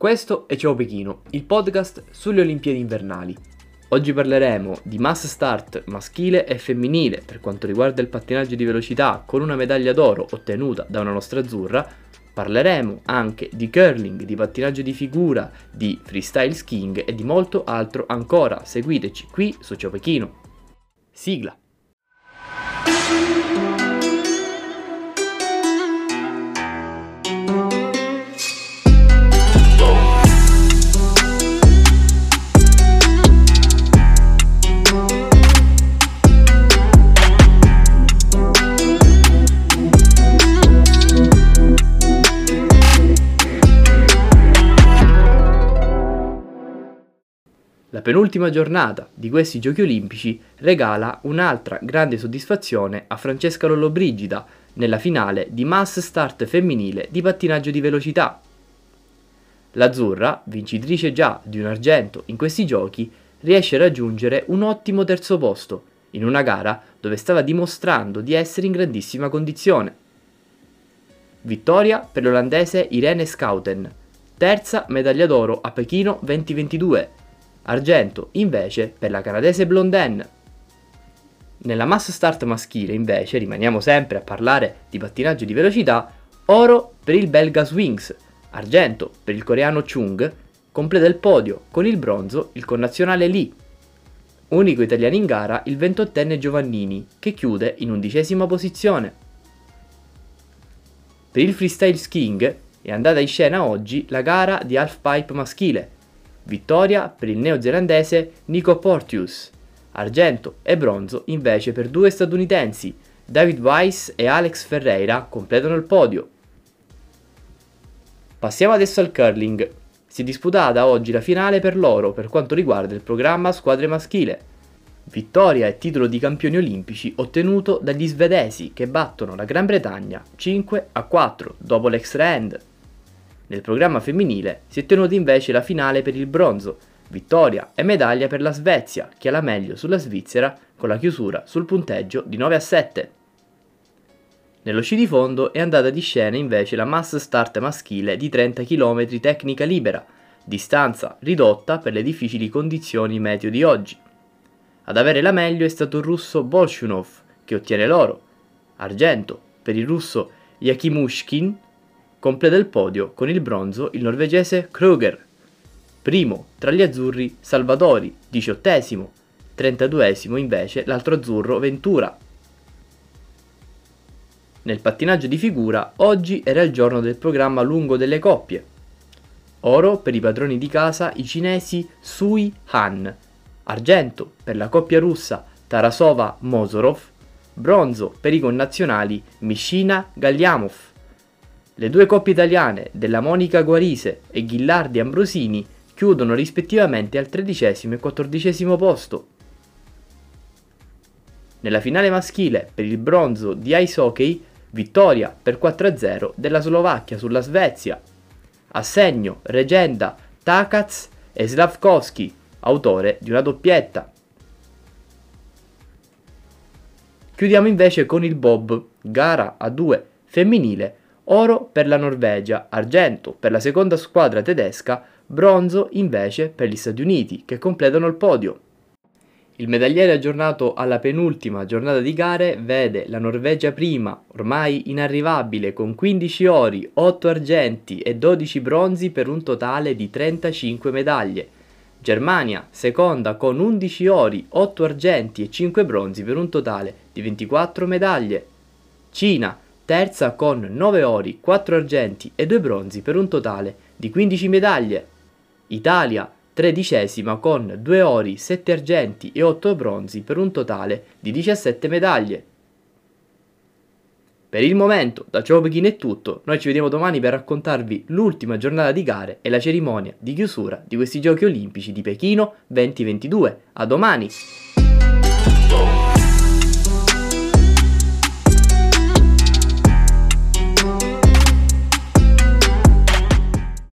Questo è Ciao Pechino, il podcast sulle Olimpiadi invernali. Oggi parleremo di mass start maschile e femminile per quanto riguarda il pattinaggio di velocità con una medaglia d'oro ottenuta da una nostra azzurra. Parleremo anche di curling, di pattinaggio di figura, di freestyle skiing e di molto altro ancora. Seguiteci qui su Ciao Pechino. Sigla. La penultima giornata di questi Giochi Olimpici regala un'altra grande soddisfazione a Francesca Lollobrigida nella finale di mass start femminile di pattinaggio di velocità. L'azzurra, vincitrice già di un argento in questi giochi, riesce a raggiungere un ottimo terzo posto in una gara dove stava dimostrando di essere in grandissima condizione. Vittoria per l'olandese Irene Schouten, terza medaglia d'oro a Pechino 2022 argento invece per la canadese Blondin. Nella mass start maschile invece, rimaniamo sempre a parlare di pattinaggio di velocità, oro per il belga Swings, argento per il coreano Chung, completa il podio con il bronzo il connazionale Lee. Unico italiano in gara il 28enne Giovannini, che chiude in undicesima posizione. Per il freestyle skiing è andata in scena oggi la gara di halfpipe maschile, vittoria per il neozelandese Nico Portius, argento e bronzo invece per due statunitensi, David Weiss e Alex Ferreira completano il podio. Passiamo adesso al curling. Si è disputata oggi la finale per l'oro per quanto riguarda il programma squadre maschile. Vittoria e titolo di campioni olimpici ottenuto dagli svedesi che battono la Gran Bretagna 5 a 4 dopo l'extra end. Nel programma femminile si è tenuta invece la finale per il bronzo, vittoria e medaglia per la Svezia, che ha la meglio sulla Svizzera con la chiusura sul punteggio di 9 a 7. Nello sci di fondo è andata di scena invece la mass start maschile di 30 km tecnica libera, distanza ridotta per le difficili condizioni meteo di oggi. Ad avere la meglio è stato il russo Bolshunov, che ottiene l'oro, argento per il russo Yakimushkin completa il podio con il bronzo il norvegese Kruger. Primo tra gli azzurri Salvatori, diciottesimo, trentaduesimo invece l'altro azzurro Ventura. Nel pattinaggio di figura oggi era il giorno del programma lungo delle coppie. Oro per i padroni di casa i cinesi Sui Han, argento per la coppia russa Tarasova-Mosorov, bronzo per i connazionali Mishina-Gagliamov. Le due coppie italiane della Monica Guarise e Ghillardi Ambrosini chiudono rispettivamente al tredicesimo e quattordicesimo posto. Nella finale maschile per il bronzo di ice hockey, vittoria per 4-0 della Slovacchia sulla Svezia. Assegno, Regenda, Takats e Slavkovski, autore di una doppietta. Chiudiamo invece con il bob, gara a 2 femminile oro per la Norvegia, argento per la seconda squadra tedesca, bronzo invece per gli Stati Uniti, che completano il podio. Il medagliere aggiornato alla penultima giornata di gare vede la Norvegia prima, ormai inarrivabile, con 15 ori, 8 argenti e 12 bronzi per un totale di 35 medaglie. Germania seconda con 11 ori, 8 argenti e 5 bronzi per un totale di 24 medaglie. Cina terza con 9 ori, 4 argenti e 2 bronzi per un totale di 15 medaglie. Italia tredicesima con 2 ori, 7 argenti e 8 bronzi per un totale di 17 medaglie. Per il momento, da Ciao Pechino è tutto, noi ci vediamo domani per raccontarvi l'ultima giornata di gare e la cerimonia di chiusura di questi Giochi Olimpici di Pechino 2022. A domani!